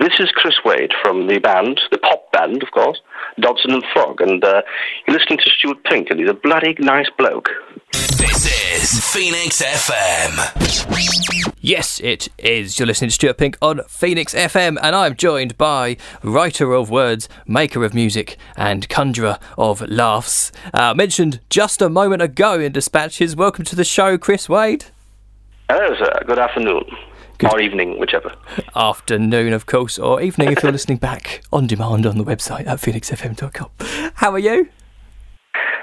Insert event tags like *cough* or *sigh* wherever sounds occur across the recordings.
This is Chris Wade from the band, the pop band, of course, Dodson and Fogg, and uh, you're listening to Stuart Pink, and he's a bloody nice bloke. This is Phoenix FM. Yes, it is. You're listening to Stuart Pink on Phoenix FM, and I'm joined by writer of words, maker of music, and conjurer of laughs. Uh, mentioned just a moment ago in Dispatches. Welcome to the show, Chris Wade. Hello, sir. Good afternoon. Good. Or evening, whichever. *laughs* Afternoon, of course, or evening if you're listening back on demand on the website at phoenixfm.com. How are you?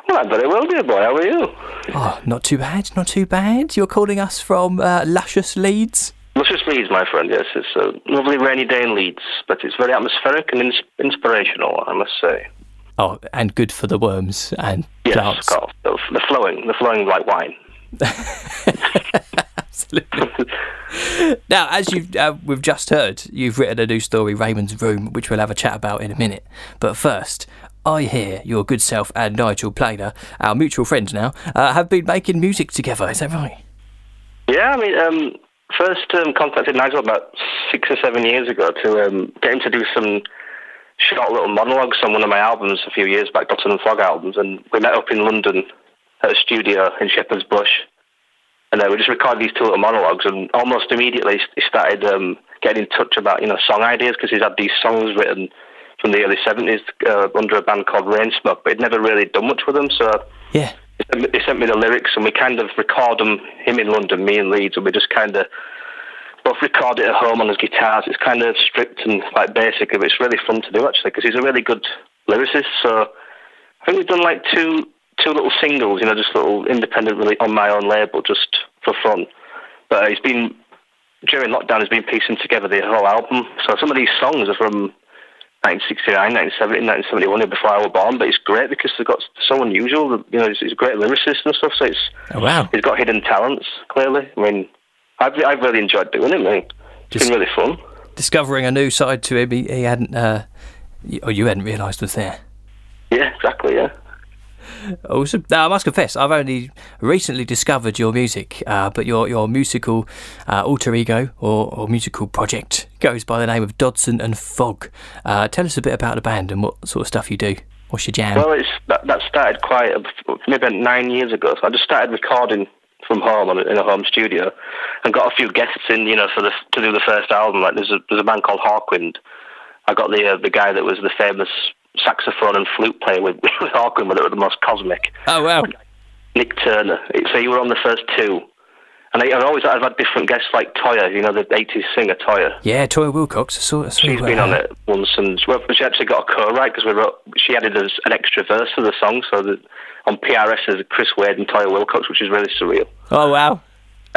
Well, I'm very well, dear boy. How are you? Oh, not too bad, not too bad. You're calling us from uh, luscious Leeds? Luscious Leeds, my friend, yes. It's a lovely rainy day in Leeds, but it's very atmospheric and ins- inspirational, I must say. Oh, and good for the worms and yes, plants. Yes, the, the flowing, the flowing like wine. *laughs* Absolutely. Now, as you've uh, we've just heard, you've written a new story, Raymond's Room, which we'll have a chat about in a minute. But first, I hear your good self and Nigel Planer, our mutual friends now, uh, have been making music together. Is that right? Yeah, I mean, um, first um, contacted Nigel about six or seven years ago to um, get him to do some short little monologues on one of my albums a few years back, Dodson and Fogg albums, and we met up in London at a studio in Shepherd's Bush, and uh, we just recorded these two little monologues, and almost immediately he started um, getting in touch about you know song ideas because he's had these songs written from the early 70s uh, under a band called Rainsmoke, but he'd never really done much with them. So yeah, he sent me the lyrics, and we kind of record them, him in London, me in Leeds, and we just kind of both record it at home on his guitars. It's kind of stripped and quite basic, but it's really fun to do actually because he's a really good lyricist. So I think we've done like two two little singles, you know, just little independent, really on my own label, just for fun. But he's been during lockdown, he's been piecing together the whole album. So some of these songs are from 1969, 1970, 1971, before I was born. But it's great because they've got so unusual. You know, a great lyricist and stuff. So it's oh, wow. He's got hidden talents. Clearly, I mean, I've I've really enjoyed doing it. Mate. It's Just been really fun. Discovering a new side to him he, he hadn't, uh, or you hadn't realised was there. Yeah, exactly. Yeah. Awesome. Now, I must confess, I've only recently discovered your music, uh, but your your musical uh, alter ego or, or, musical project goes by the name of Dodson and Fogg. Uh, tell us a bit about the band and what sort of stuff you do. What's your jam? Well, it's that, that started quite maybe nine years ago. So I just started recording from home in a home studio, and got a few guests in, you know, for the to do the first album. Like there's a there's a band called Hawkwind. I got the uh, the guy that was the famous saxophone and flute player with, *laughs* with Hawkwind, but it was the most cosmic. Oh wow! Nik Turner. So you were on the first two. And I, have always I've had different guests like Toyah, you know, the 80s singer Toyah. Yeah, Toyah Willcox. I saw, I saw She's been on it once, and well, she actually got a co-write because we wrote. She added an extra verse to the song, so that on PRS there's Chris Wade and Toyah Willcox, which is really surreal. Oh wow!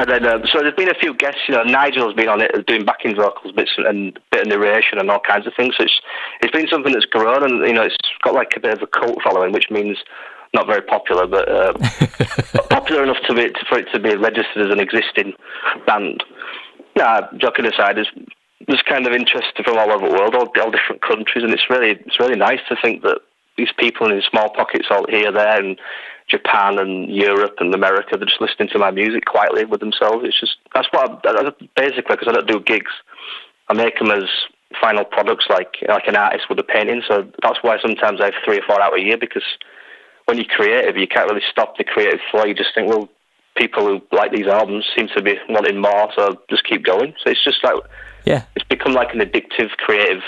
And then, um, so there's been a few guests. You know, Nigel's been on it, doing backing vocals, bits and bit of narration and all kinds of things. So it's it's been something that's grown, and you know, it's got like a bit of a cult following, which means not very popular, but um, *laughs* popular enough to be for it to be registered as an existing band. Nah, joking aside, there's there's kind of interest from all over the world, all, all different countries, and it's really it's really nice to think that these people in small pockets all here, there, and Japan and Europe and America. They're just listening to my music quietly with themselves. It's just that's what I, basically because I don't do gigs. I make them as final products, like like an artist with a painting. So that's why sometimes I have three or four out a year because when you're creative, you can't really stop the creative flow. You just think, well, people who like these albums seem to be wanting more, so just keep going. So it's just like yeah, it's become like an addictive creative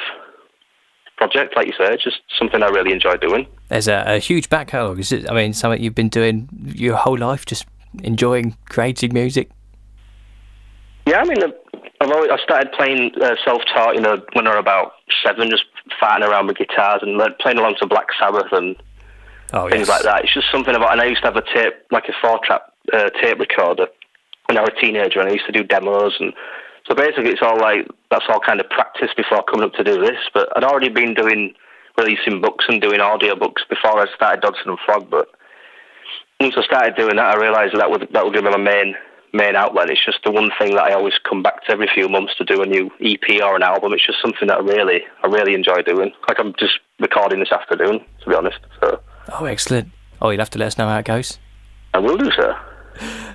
project, like you said, It's just something I really enjoy doing. There's a, a huge back catalogue. Is it? I mean, something you've been doing your whole life, just enjoying creating music. Yeah, I mean, I've always I started playing uh, self-taught, you know, when I was about seven, just farting around with guitars and playing along to Black Sabbath and oh, things yes. like that. It's just something about. And I used to have a tape, like a four-track uh, tape recorder, when I was a teenager, and I used to do demos and so basically, it's all like that's all kind of practice before coming up to do this. But I'd already been doing releasing books and doing audio books before I started Dodson and Fogg. But once I started doing that, I realised that, that would that would be my main main outlet. It's just the one thing that I always come back to every few months to do a new EP or an album. It's just something that I really I really enjoy doing. Like I'm just recording this afternoon, to be honest. So. Oh, excellent! Oh, you'll have to let us know how it goes. I will do, sir.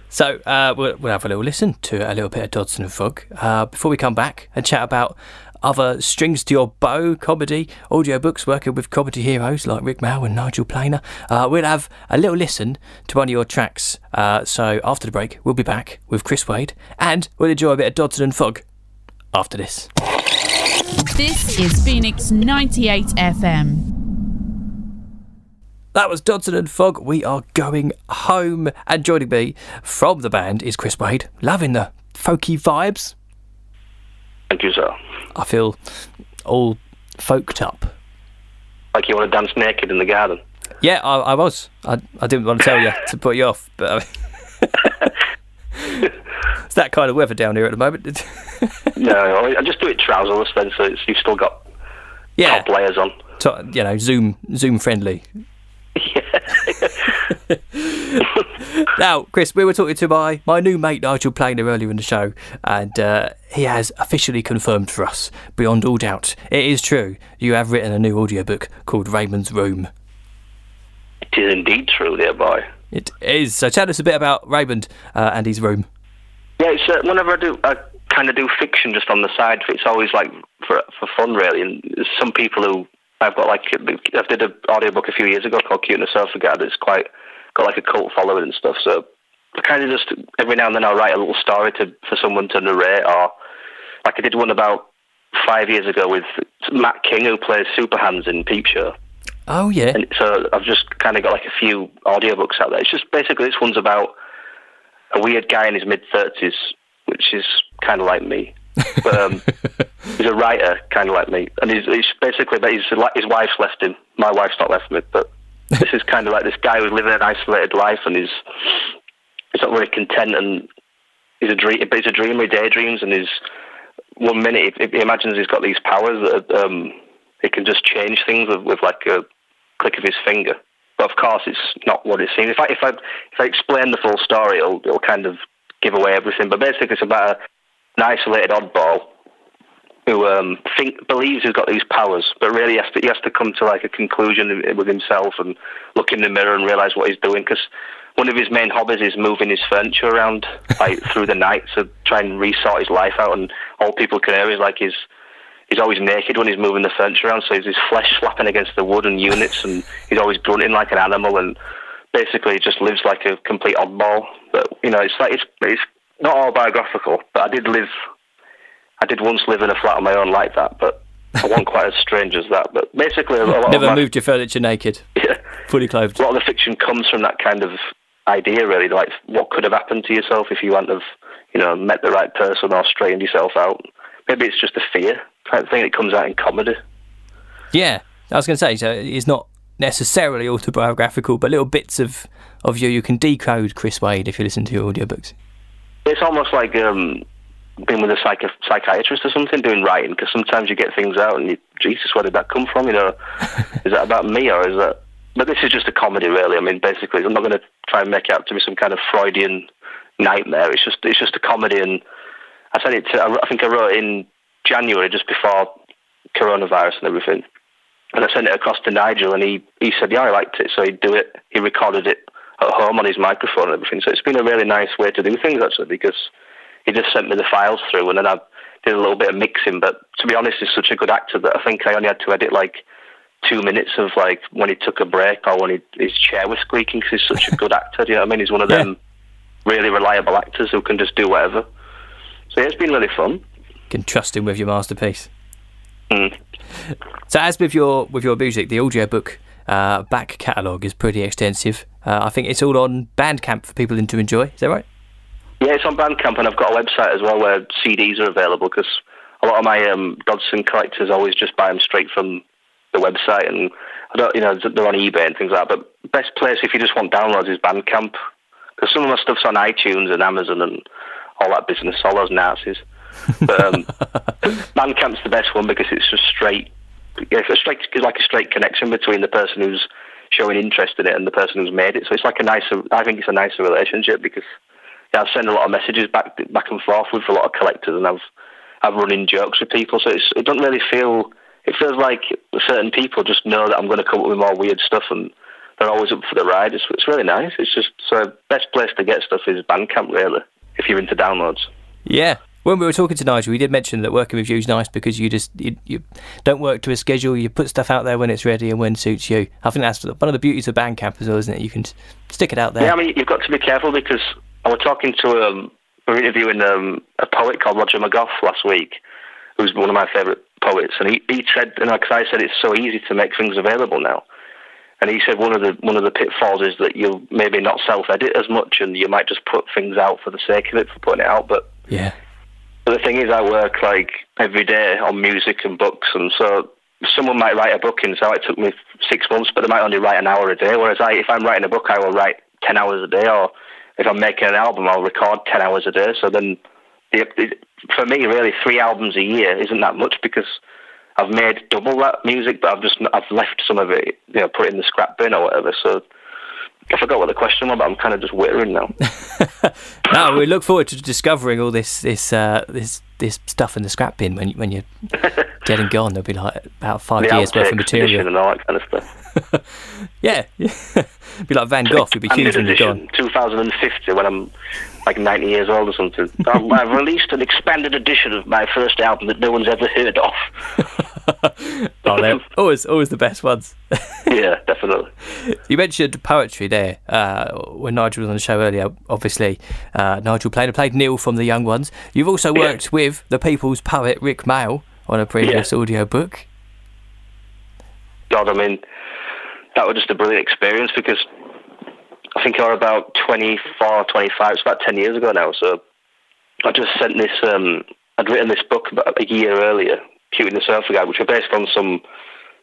So uh, we'll, we'll, have a little listen to a little bit of Dodson and Fogg uh, before we come back and chat about other strings to your bow comedy audiobooks working with comedy heroes like Rik Mayall and Nigel Planer. Uh, we'll have a little listen to one of your tracks. Uh, so after the break, we'll be back with Chris Wade and we'll enjoy a bit of Dodson and Fogg after this. This is Phoenix 98 FM. That was Dodson and Fogg. We are going home. And joining me from the band is Chris Wade. Loving the folky vibes. Thank you, sir. I feel all folked up. Like you want to dance naked in the garden. Yeah, I, I was. I, I didn't want to tell you to put you off, but I um, mean, *laughs* it's that kind of weather down here at the moment. *laughs* no, I just do it trouserless then, so it's, you've still got yeah, top layers on. To, you know, Zoom Zoom friendly. *laughs* now, Chris, we were talking to my, my new mate Nigel Planer earlier in the show, and uh, he has officially confirmed for us, beyond all doubt, it is true. You have written a new audiobook called Raymond's Room. It is indeed true, dear boy. It is. So tell us a bit about Raymond uh, and his room. Yeah, it's, uh, whenever I do, I kind of do fiction just on the side. It's always like for for fun, really. And some people who I've got like I did an audiobook a few years ago called Cute and Sofa Guy that's quite got like a cult following and stuff. So I kind of just every now and then I'll write a little story to for someone to narrate, or like I did one about five years ago with Matt King who plays Super Hands in Peep Show. Oh yeah. And so I've just kind of got like a few audiobooks out there. It's just basically this one's about a weird guy in his mid thirties, which is kind of like me. *laughs* But um, he's a writer, kind of like me, and he's, he's basically his his wife's left him. My wife's not left me, but this is kind of like this guy who's living an isolated life and he's he's not very content and he's a dream, but he's a dreamer. He daydreams and he's one minute he, he imagines he's got these powers that um, he can just change things with, with like a click of his finger. But of course, it's not what it seems. If I if I if I explain the full story, it'll it'll kind of give away everything. But basically, it's about a, an isolated oddball who um, think believes he's got these powers, but really has to he has to come to like a conclusion with himself and look in the mirror and realize what he's doing. Because one of his main hobbies is moving his furniture around *laughs* like through the night to try and resort his life out. And all people can hear is like he's he's always naked when he's moving the furniture around, so his flesh slapping against the wooden units, and he's always grunting like an animal, and basically he just lives like a complete oddball. But you know, it's like it's it's not autobiographical, but I did live I did once live in a flat on my own like that, but I wasn't *laughs* quite as strange as that. But basically, a lot never my, moved your furniture naked. Yeah, fully clothed. A lot of the fiction comes from that kind of idea, really, like what could have happened to yourself if you hadn't have, you know, met the right person or straightened yourself out. Maybe it's just a fear kind of thing. that comes out in comedy. Yeah, I was going to say, so it's not necessarily autobiographical, but little bits of of you you can decode Chris Wade if you listen to your audiobooks. It's almost like um, been with a psych- psychiatrist or something doing writing because sometimes you get things out and you, Jesus, where did that come from? You know, *laughs* is that about me or is that? But this is just a comedy, really. I mean, basically, I'm not going to try and make it out to be some kind of Freudian nightmare. It's just it's just a comedy, and I said it. To, I think I wrote it in January, just before coronavirus and everything, and I sent it across to Nigel, and he he said, yeah, I liked it, so he'd do it. He recorded it at home on his microphone and everything. So it's been a really nice way to do things actually because he just sent me the files through, and then I did a little bit of mixing. But to be honest, he's such a good actor that I think I only had to edit like two minutes of like when he took a break or when he, his chair was squeaking because he's such a good actor. Do you know what I mean? He's one of Yeah. them really reliable actors who can just do whatever. So yeah, it's been really fun. You can trust him with your masterpiece. Mm. So as with your with your music, the audiobook uh, back catalogue is pretty extensive. Uh, I think it's all on Bandcamp for people to enjoy. Is that right? Yeah, it's on Bandcamp, and I've got a website as well where CDs are available because a lot of my um, Dodson collectors always just buy them straight from the website, and I don't, you know, they're on eBay and things like that. But best place if you just want downloads is Bandcamp because some of my stuff's on iTunes and Amazon and all that business, all those Nazis. But um, *laughs* Bandcamp's the best one because it's just straight. yeah, It's a straight, it's like a straight connection between the person who's showing interest in it and the person who's made it. So it's like a nicer. I think it's a nicer relationship because I've sent a lot of messages back back and forth with a lot of collectors, and I've I've run in jokes with people. So it's, it doesn't really feel. It feels like certain people just know that I'm going to come up with more weird stuff, and they're always up for the ride. It's, it's really nice. It's just so best place to get stuff is Bandcamp, really, if you're into downloads. Yeah. when we were talking to Nigel, we did mention that working with you is nice because you just you, you don't work to a schedule. You put stuff out there when it's ready and when suits you. I think that's one of the beauties of Bandcamp as well, isn't it? You can stick it out there. Yeah, I mean, you've got to be careful because I was talking to um, we were interviewing um, a poet called Roger McGough last week, who's one of my favourite poets, and he, he said, you know, because I said it's so easy to make things available now. And he said one of the one of the pitfalls is that you'll maybe not self edit as much, and you might just put things out for the sake of it, for putting it out. But yeah. But the thing is, I work like every day on music and books, and so someone might write a book and so it took me six months, but they might only write an hour a day. Whereas I, if I'm writing a book, I will write ten hours a day, or if I'm making an album, I'll record ten hours a day. So then, the, for me, really, three albums a year isn't that much because I've made double that music, but I've just I've left some of it, you know, put it in the scrap bin or whatever. So I forgot what the question was, but I'm kind of just wittering now. *laughs* *laughs* no, we look forward to discovering all this this uh, this this stuff in the scrap bin when when you're *laughs* dead and gone. There'll be like about five the years worth of material and all that kind of stuff. *laughs* yeah, be like Van Gogh. You'll be huge when you're gone. 2050 when I'm like 90 years old or something. I've released an expanded edition of my first album that no one's ever heard of. Oh, they're *laughs* always, always the best ones. *laughs* yeah, definitely. You mentioned poetry there uh, when Nigel was on the show earlier. Obviously, uh, Nigel played, played Neil from the Young Ones. You've also worked yeah. with the people's poet Rik Mayall on a previous yeah. audio book. God, I mean, that was just a brilliant experience because I think I was about 24, 25. It's about 10 years ago now. So I just sent this. Um, I'd written this book about a year earlier, "Cutey and the Sofa Surfer," which were based on some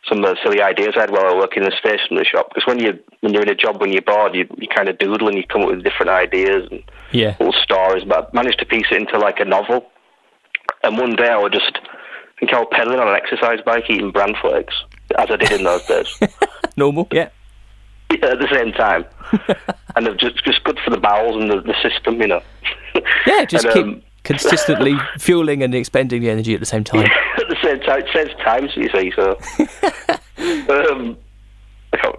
some uh, silly ideas I had while I was working in a stationery shop. Because when you when you're in a job when you're bored, you you kind of doodle and you come up with different ideas and yeah. little stories. But I managed to piece it into like a novel. And one day I was just I think I was pedaling on an exercise bike eating bran flakes, as I did in those days. *laughs* Normal, yeah. Yeah, at the same time. *laughs* and just just good for the bowels and the, the system, you know. Yeah, just *laughs* and, keep um, consistently fueling and expending the energy at the same time. Yeah, *laughs* at the same time, it saves time, so you see. So, *laughs* um,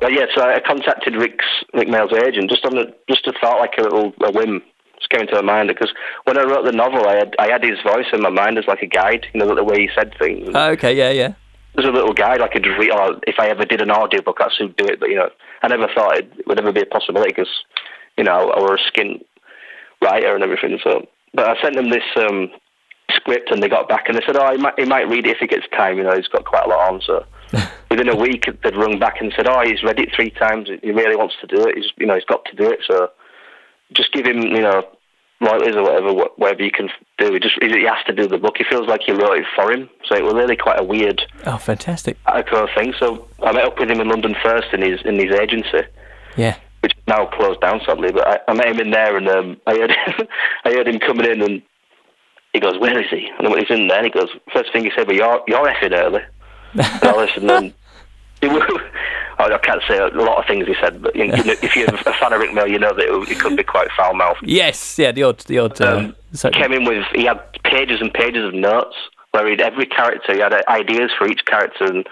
yeah, so I contacted Rik's Rik Mayall's agent just on a, just a thought, like a little a whim, just came into my mind because when I wrote the novel, I had I had his voice in my mind as like a guide, you know, the way he said things. Oh, okay, yeah, yeah. There's a little guide I could read, or if I ever did an audiobook, I would do it, but you know, I never thought it would ever be a possibility because, you know, I was a skin writer and everything. So, but I sent them this um, script and they got back and they said, oh, he might, he might read it if he gets time. You know, he's got quite a lot on. So *laughs* within a week, they'd rung back and said, oh, he's read it three times. He really wants to do it. He's, you know, he's got to do it. So just give him, you know, royalties or whatever, whatever you can do. He just he has to do the book. He feels like he wrote it for him. So it was really quite a weird, oh, fantastic, kind of thing. So I met up with him in London first in his in his agency. Yeah. Now closed down sadly, but I, I met him in there and um, I heard *laughs* I heard him coming in and he goes, "Where is he?" And when he's in there, he goes, first thing he said, "Well, you're you're effing early." *laughs* and I listened and *laughs* I can't say a lot of things he said, but you know, if you're a fan of Rik Mayall, you know that it could be quite foul mouthed. Yes, yeah, the odd, the odd. Uh, um, came in with he had pages and pages of notes where he'd every character he had ideas for each character, and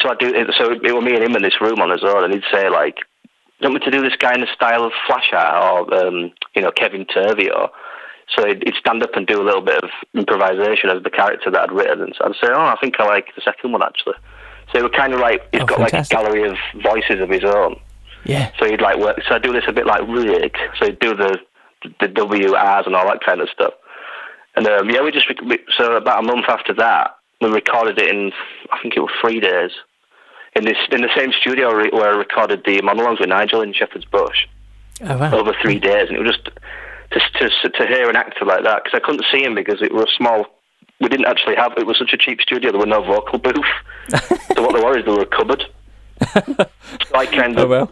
so I do. So it was me and him in this room on his own, and he'd say like, "Do you want me to do this guy in the style of Flashheart or um, you know Kevin Turvey or?" So he'd, he'd, stand up and do a little bit of improvisation as the character that I'd written, and so I'd say, "Oh, I think I like the second one actually." So it kind of like he's oh, got fantastic. like a gallery of voices of his own. Yeah. So he'd like work. So I do this a bit like Rig. So he'd do the the W R's and all that kind of stuff. And um, yeah, we just so about a month after that, we recorded it in I think it was three days in this in the same studio where I recorded the monologues with Nigel in Shepherd's Bush. Oh, wow. Over three days, and it was just to to to hear an actor like that because I couldn't see him because it was a small we didn't actually have it was such a cheap studio there were no vocal booth *laughs* so what there is there were a cupboard *laughs* so I kind of oh, well.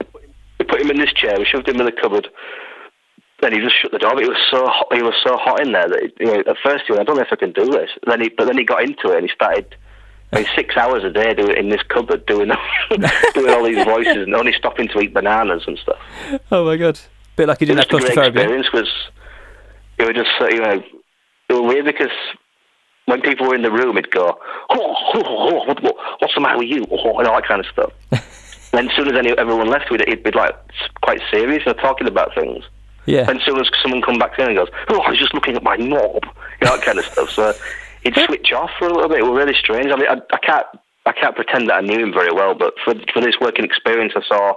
we put him in this chair we shoved him in the cupboard then he just shut the door but it was so hot he was so hot in there that you know, at first he went I don't know if I can do this then he but then he got into it and he started I mean, six hours a day doing in this cupboard doing doing all these voices and only stopping to eat bananas and stuff oh my god bit like he didn't have claustrophobia experience was it was just you know it was weird because when people were in the room, it'd go, oh, oh, oh what, what, what's the matter with you? Oh, and all that kind of stuff. then as soon as any, everyone left, it'd be like quite serious and talking about things. Yeah. And as soon as someone come back in and goes, oh, I was just looking at my knob. You know, that kind of stuff. So he'd switch off for a little bit. It was really strange. I mean, I, I can't I can't pretend that I knew him very well, but for for this working experience, I saw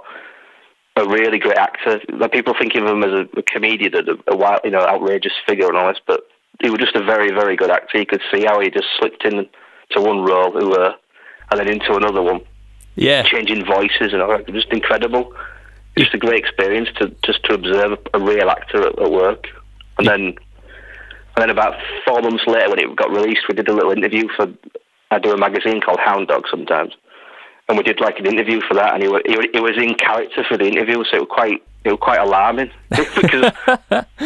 a really great actor. Like people think of him as a, a comedian, a, a wild, you know, outrageous figure and all this, but he was just a very, very good actor. You could see how he just slipped in to one role, who, uh, and then into another one, Yeah. changing voices and all that. Just incredible. Just a great experience to just to observe a real actor at, at work. And then, and then about four months later, when it got released, we did a little interview for. I do a magazine called Hound Dog sometimes, and we did like an interview for that, and he, wa- he, was in character for the interview, so it was quite it was quite alarming *laughs* because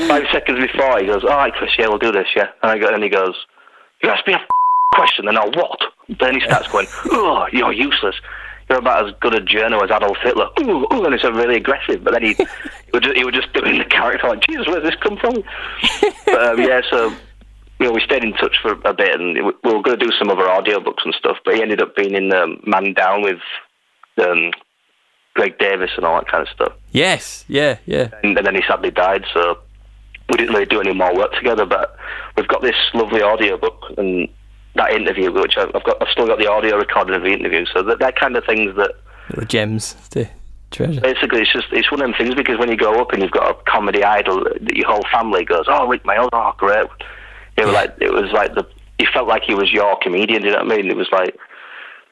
five seconds before he goes, "All right, Chris, yeah, we'll do this, yeah," and I go, and he goes, "You asked me a question, and I'll what?" Then he starts going, "Oh, you're useless." You're about as good a journo as Adolf Hitler. Ooh, ooh, and it's a really aggressive. But then he, *laughs* he, was just, he was just doing the character like, Jesus, where's this come from? but um, yeah, so you know, we stayed in touch for a bit, and we we were going to do some other audiobooks and stuff. But he ended up being in um, Man Down with um, Greg Davies and all that kind of stuff. Yes. Yeah. Yeah. And, and then he sadly died, so we didn't really do any more work together. But we've got this lovely audiobook and that interview, which I've I've got, I've still got the audio recording of the interview. So that that kind of things that Little gems to treasure. basically it's just it's one of them things because when you grow up and you've got a comedy idol your whole family goes, oh Rik Mayall, oh great. It was like it was like the you felt like he was your comedian. Do you know what I mean? It was like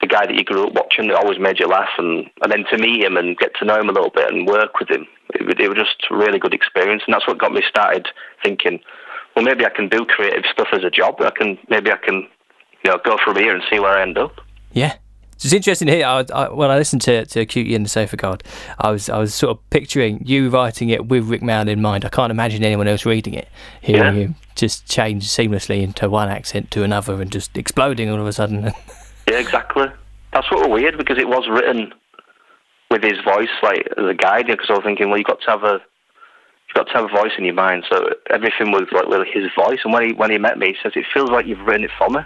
the guy that you grew up watching that always made you laugh, and and then to meet him and get to know him a little bit and work with him, it, it was just a really good experience, and that's what got me started thinking. Well, maybe I can do creative stuff as a job. I can maybe I can, you know, go from here and see where I end up. Yeah. It's interesting here. I, I, when I listened to to Cutey and the Sofa Surfer, I was I was sort of picturing you writing it with Rik Mayall in mind. I can't imagine anyone else reading it, hearing Yeah. you just change seamlessly into one accent to another and just exploding all of a sudden. *laughs* Yeah, exactly. That's what was weird because it was written with his voice, like as a guide. Because I was thinking, well, you got to have a, you've got to have a voice in your mind. So everything was like with his voice. And when he when he met me, he says, "It feels like you've written it for me."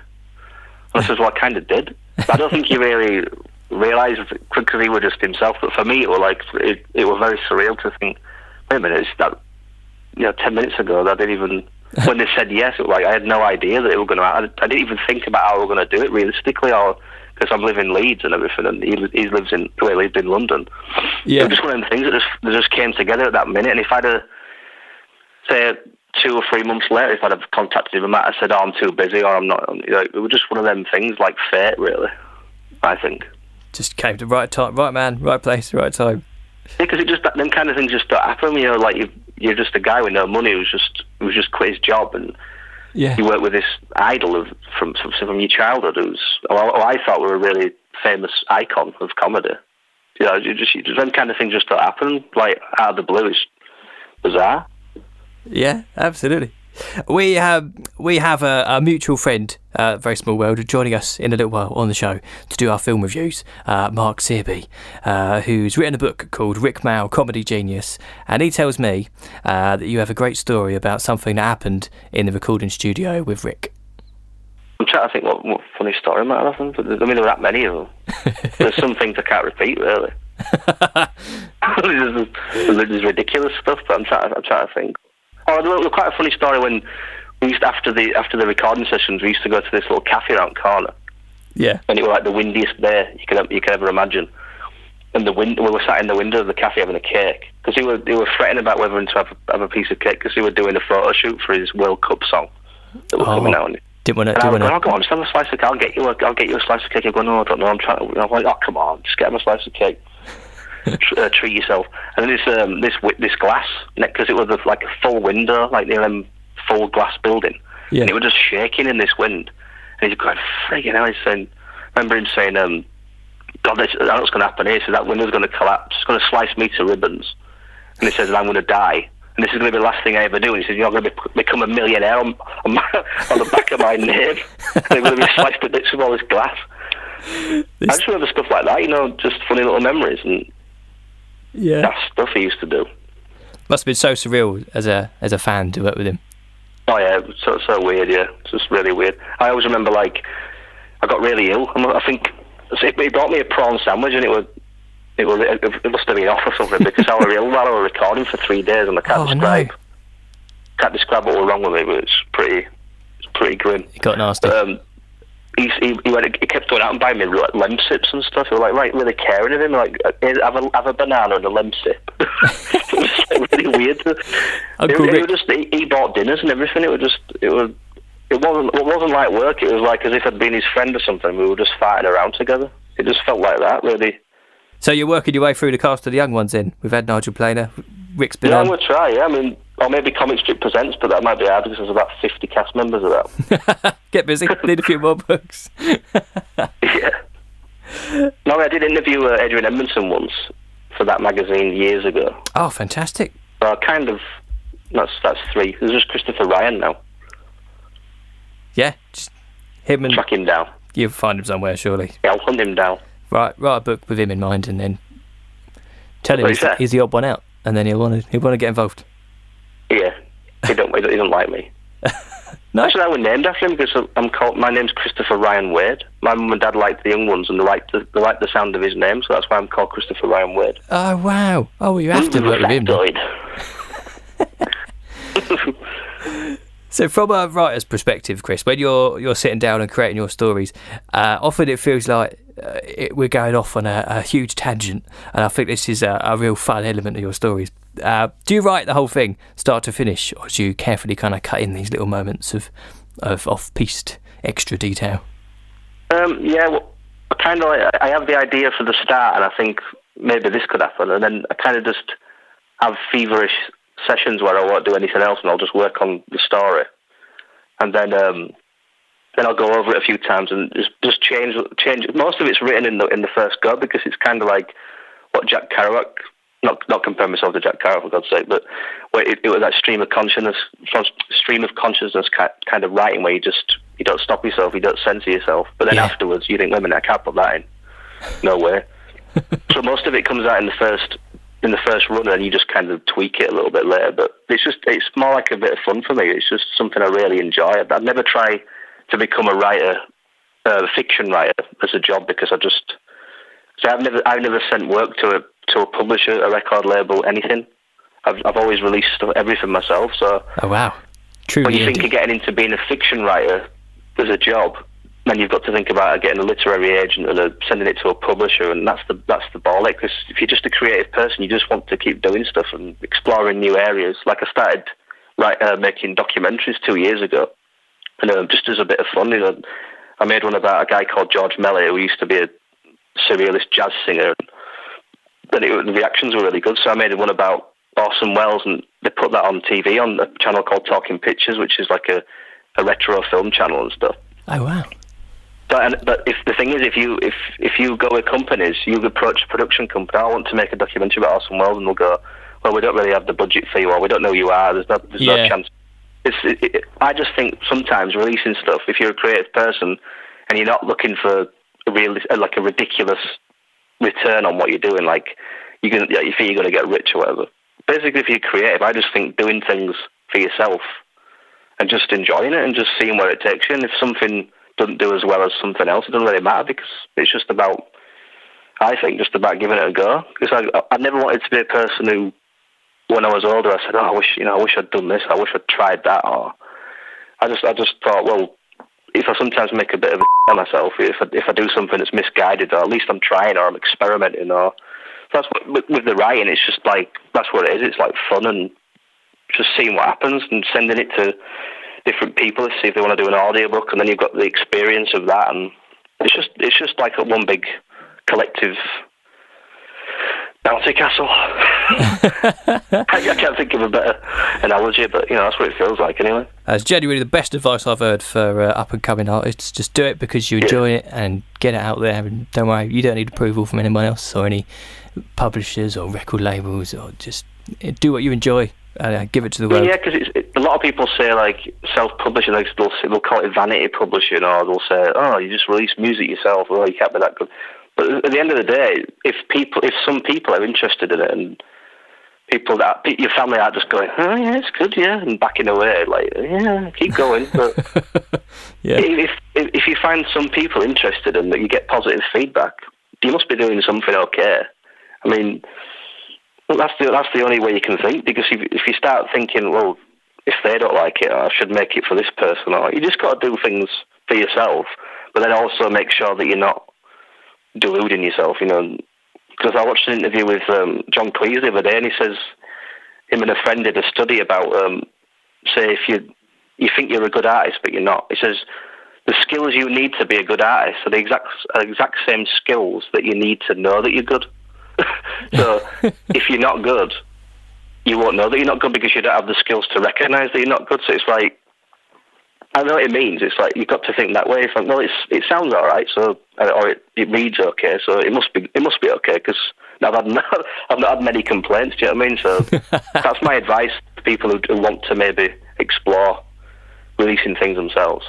And I says, "Well, I kind of did." But I don't think he really realised because he was just himself. But for me, it was like it, it was very surreal to think, wait a minute, it's that you know, ten minutes ago, that didn't even. *laughs* when they said yes, it was like I had no idea that it were going to. I, I didn't even think about how we were going to do it realistically, or because I'm living in Leeds and everything, and he, he lives in well, he lived in London. Yeah. It was just one of them things that just that just came together at that minute. And if I'd have, say two or three months later, if I'd have contacted him and Matt, I said, "Oh, I'm too busy," or "I'm not," you know, it was just one of them things like fate, really. I think. just came to the right time, right man, right place, right time. Because it just them kind of things just don't happen. You know, like you you're just a guy with no money who's just who's just quit his job and Yeah. you work with this idol of from from, from your childhood who's well, who I thought were a really famous icon of comedy. You know, you just you just them kind of things just don't happen like out of the blue. It's bizarre. Yeah, absolutely. We have we have a, a mutual friend, uh, very small world, joining us in a little while on the show to do our film reviews. Uh, Mark Searby, uh, who's written a book called Rik Mayall Comedy Genius, and he tells me uh, that you have a great story about something that happened in the recording studio with Rik. I'm trying to think what, what funny story might have happened. But I mean, there are that many of them. *laughs* There's some things I can't repeat really. *laughs* *laughs* there's, there's ridiculous stuff, but I'm trying. I'm trying to think. Oh, there was quite a funny story when we used to, after the after the recording sessions, we used to go to this little cafe around corner, Yeah. and it was like the windiest day you could you could ever imagine. And the wind, we were sat in the window of the cafe having a cake because he were they were fretting about whether to have a, have a piece of cake because he were doing a photo shoot for his World Cup song that was Oh. coming out. Didn't want to. And I Didn't was going, oh, want go on, just have a slice of cake. I'll get you a, I'll get you a slice of cake. I'm going, no, I don't know. I'm trying to. I'm like, oh, come on, just get him a slice of cake. Tr- uh, treat yourself. And this um, this wi- this glass, because it was a, like a full window, like the um, full glass building, Yeah. and it was just shaking in this wind. And he's going, friggin' hell. He's saying, remember him saying, um, God, this, that's what's going to happen here. So that window's going to collapse. It's going to slice me to ribbons. And he says, and I'm going to die. And this is going to be the last thing I ever do. And he says, you're not going to be, become a millionaire on, on, my, on the back of my name. *laughs* and you're going to be sliced to bits with all this glass. I just remember stuff like that, you know, just funny little memories and Yeah. that stuff he used to do. Must have been so surreal as a as a fan to work with him. Oh yeah, so so weird. Yeah, it's just really weird. I always remember like I got really ill. and I think he brought me a prawn sandwich, and it was it was it, it must have been off or something because I was ill while I was recording for three days, and I can't Oh, no. describe can't describe what was wrong with me, but it's pretty it's pretty grim. It got nasty. Um, he, he, he, went, he kept going out and buying me like Lemsips and stuff. He was like, like really caring of him, like uh, have a have a banana and a Lemsip. *laughs* it was like, really weird. *laughs* Uncle it, it was just he, he bought dinners and everything. It was just it was it wasn't it wasn't like work. It was like as if I'd been his friend or something. We were just fighting around together. It just felt like that, really. So you're working your way through the cast of the young ones. In we've had Nigel Planer, Rik's been Yeah, on. we'll try. Yeah, I mean, or maybe Comic Strip presents, but that might be hard because there's about fifty cast members of that. *laughs* Get busy. Need a few more books. *laughs* yeah. No, I did interview uh, Adrian Edmondson once for that magazine years ago. Oh, fantastic. So I kind of that's that's three. There's just Christopher Ryan now. Yeah, just him and Track him down. you'll find him somewhere surely. Yeah, I'll hunt him down. Write write a book with him in mind, and then tell him he's, he's the odd one out, and then he'll want to he'll want to get involved. Yeah, he don't he don't, he don't like me. *laughs* No, Actually, I was named after him because I'm called. My name's Christopher Ryan Wade. My mum and dad liked the young ones, and they liked the, they liked the sound of his name, so that's why I'm called Christopher Ryan Wade. oh wow. Oh, well, you have to mm, work with him. *laughs* *laughs* So, from a writer's perspective, Chris, when you're you're sitting down and creating your stories, uh, often it feels like uh, it, we're going off on a, a huge tangent, and I think this is a, a real fun element of your stories. Uh, do you write the whole thing, start to finish, or do you carefully kind of cut in these little moments of of off-piste extra detail? Um, yeah, well, I kind of like, I have the idea for the start, and I think maybe this could happen, and then I kind of just have feverish sessions where I won't do anything else, and I'll just work on the story, and then um, then I'll go over it a few times and just just change change. Most of it's written in the in the first go because it's kind of like what Jack Kerouac. Not not compare myself to Jack Kerouac for God's sake, but where it, it was that stream of consciousness, stream of consciousness kind of writing where you just you don't stop yourself, you don't censor yourself, but then Yeah. afterwards you think, wait a minute, I can't put that in. No way. *laughs* so most of it comes out in the first in the first run, and you just kind of tweak it a little bit later. But it's just it's more like a bit of fun for me. It's just something I really enjoy. I'd, I'd never try to become a writer, a fiction writer, as a job because I just so I've never I've never sent work to a to a publisher, a record label, anything. I've I've always released stuff, everything myself. So Oh wow, true. when you think of getting into being a fiction writer as a job, then you've got to think about getting a literary agent and uh sending it to a publisher, and that's the that's the ball. Because if you're just a creative person, you just want to keep doing stuff and exploring new areas. Like I started right, uh, making documentaries two years ago, and uh, just as a bit of fun, you know, I made one about a guy called George Melly who used to be a surrealist jazz singer. And it, the reactions were really good, so I made one about Orson Welles, and they put that on TV on a channel called Talking Pictures, which is like a, a retro film channel and stuff. oh wow, But, and, but if the thing is, if you if if you go with companies, you approach a production company. I want to make a documentary about Orson Welles, and they'll go, "Well, we don't really have the budget for you, or we don't know who you are. There's no there's Yeah. no chance." It's, it, it, I just think sometimes releasing stuff, if you're a creative person and you're not looking for a real uh, like a ridiculous return on what you're doing, like you can you think you're going to get rich or whatever. Basically, if you're creative, I just think doing things for yourself and just enjoying it and just seeing where it takes you. And if something doesn't do as well as something else, it doesn't really matter because it's just about, I think, just about giving it a go. Because I, I never wanted to be a person who, when I was older, I said, "Oh, I wish, you know, I wish I'd done this. I wish I'd tried that." Or I just, I just thought, well, if I sometimes make a bit of a *laughs* of myself, if I, if I do something that's misguided, or at least I'm trying, or I'm experimenting, or that's what with, with the writing. It's just like that's what it is. It's like fun and just seeing what happens and sending it to different people to see if they want to do an audiobook, and then you've got the experience of that, and it's just it's just like a one big collective bouncy castle. *laughs* I, I can't think of a better analogy, but you know that's what it feels like anyway. That's genuinely the best advice I've heard for uh, up and coming artists. Just do it because you enjoy it and get it out there. And don't worry, you don't need approval from anyone else or any publishers or record labels. Or just uh, do what you enjoy and uh, give it to the world. Yeah, because it, a lot of people say like self-publishing, like they'll say, they'll call it vanity publishing, or they'll say, "Oh, you just release music yourself. Oh, you can't be that good." But at the end of the day, if people, if some people are interested in it, and people that your family are just going, "Oh yeah, it's good, yeah," and backing away, like, "Yeah, keep going." But *laughs* Yeah. if, if if you find some people interested and that you get positive feedback, you must be doing something okay. I mean, well, that's the that's the only way you can think because if if you start thinking, well, if they don't like it, I should make it for this person. Or you just got to do things for yourself, but then also make sure that you're not deluding yourself. You know, because I watched an interview with um, John Cleese the other day, and he says him and a friend did a study about um, say if you you think you're a good artist but you're not. He says the skills you need to be a good artist are the exact exact same skills that you need to know that you're good. *laughs* so *laughs* if you're not good, you won't know that you're not good because you don't have the skills to recognise that you're not good. So it's like I know what it means. It's like you've got to think that way. It's like, well, it's it sounds all right, so or it, it reads okay, so it must be it must be okay because I've had *laughs* I've not had many complaints. Do you know what I mean? So *laughs* that's my advice to people who, who want to maybe explore releasing things themselves.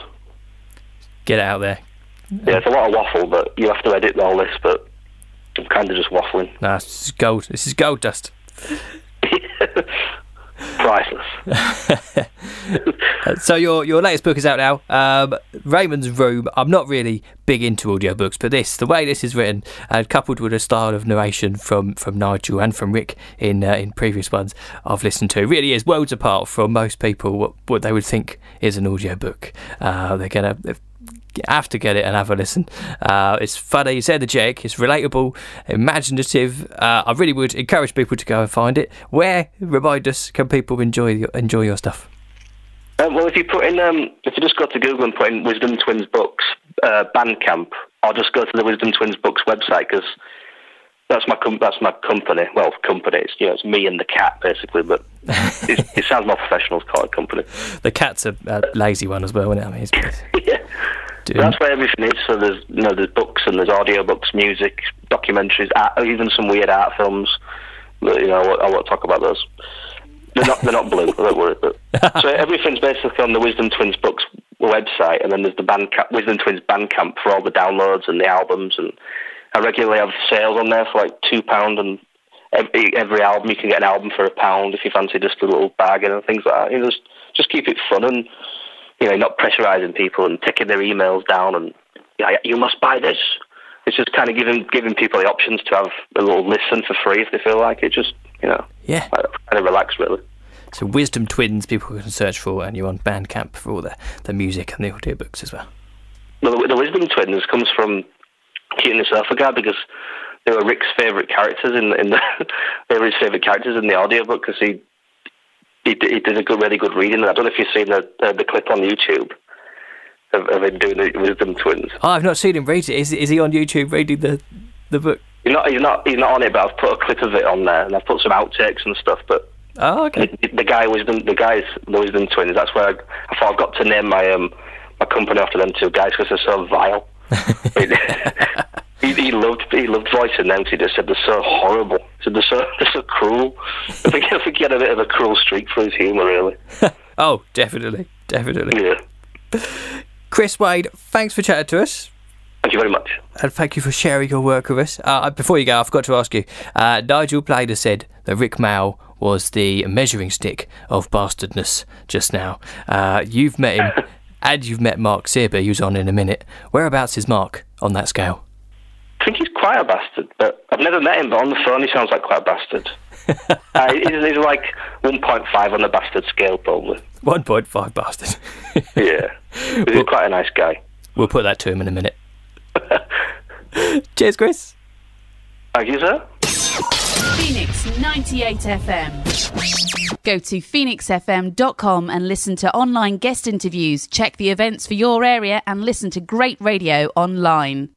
Get it out there. Yeah, it's a lot of waffle, but you have to edit all this. But I'm kind of just waffling. Nah, this is gold. This is gold dust. Priceless. *laughs* so your your latest book is out now, um, Raymond's Room. I'm not really big into audiobooks, but this, the way this is written, and coupled with a style of narration from, from Nigel and from Rick in uh, in previous ones I've listened to, really is worlds apart from most people what, what they would think is an audiobook. Uh, they're gonna have to get it and have a listen. Uh, it's funny, it's energetic, it's relatable, imaginative. Uh, I really would encourage people to go and find it. Where, remind us, can people enjoy your, enjoy your stuff? Um, well, if you put in, um, if you just go to Google and put in Wisdom Twins Books uh, Bandcamp, or just go to the Wisdom Twins Books website because that's my com- that's my company. Well, company. It's you know it's me and the cat basically, but *laughs* it sounds more professional to call it company. The cat's a, a lazy one as well, isn't it? I mean, *laughs* yeah. That's where everything is. So there's you know there's books and there's audio books, music, documentaries, art, even some weird art films. You know, I won't talk about those. They're not they're not blue. *laughs* Don't worry. But, so everything's basically on the Wisdom Twins books website, and then there's the Bandcamp, Wisdom Twins Bandcamp for all the downloads and the albums. And I regularly have sales on there for like two pound, and every every album you can get an album for a pound if you fancy just a little bargain and things like that. You know, just just keep it fun and you know, not pressurizing people and taking their emails down and yeah, you must buy this. It's just kind of giving giving people the options to have a little listen for free if they feel like it. Just you know, yeah, uh, kind of relax really. So Wisdom Twins, people can search for, and you're on Bandcamp for all the, the music and the audiobooks as well. Well, the, the Wisdom Twins comes from Keaton the Surfer because they were Rik's favourite characters in, in the *laughs* they were his favourite characters in the audiobook because he he, he did a good, really good reading. I don't know if you've seen the uh, the clip on YouTube of, of him doing the Wisdom Twins. Oh, I've not seen him read it. Is is he on YouTube reading the the book? He's not. He's not. He's not on it. But I've put a clip of it on there, and I've put some outtakes and stuff. But oh, okay. The, the guy Wisdom, the guys, the Wisdom Twins. That's where I, I thought I've got to name my um my company after them two guys because they're so vile. *laughs* *laughs* *laughs* he, he loved he loved voicing them. He just said they're so horrible. He said they're so *laughs* they're so cruel. I think I think he had a bit of a cruel streak for his humour, really. *laughs* oh, definitely, definitely. Yeah. Chris Wade, thanks for chatting to us. Thank you very much. And thank you for sharing your work with us. Uh, before you go, I forgot to ask you. Uh, Nigel Planer said that Rik Mayall was the measuring stick of bastardness just now. Uh, you've met him, *laughs* and you've met Mark Searby, who's on in a minute. Whereabouts is Mark on that scale? I quite a bastard, but I've never met him. But on the phone, he sounds like quite a bastard. *laughs* uh, he's, he's, like 1.5 on the bastard scale, probably. 1.5 bastard. *laughs* yeah, he's well, quite a nice guy. We'll put that to him in a minute. *laughs* Cheers, Chris. Thank you, sir. Phoenix 98 FM. Go to phoenixfm.com and listen to online guest interviews, check the events for your area, and listen to great radio online.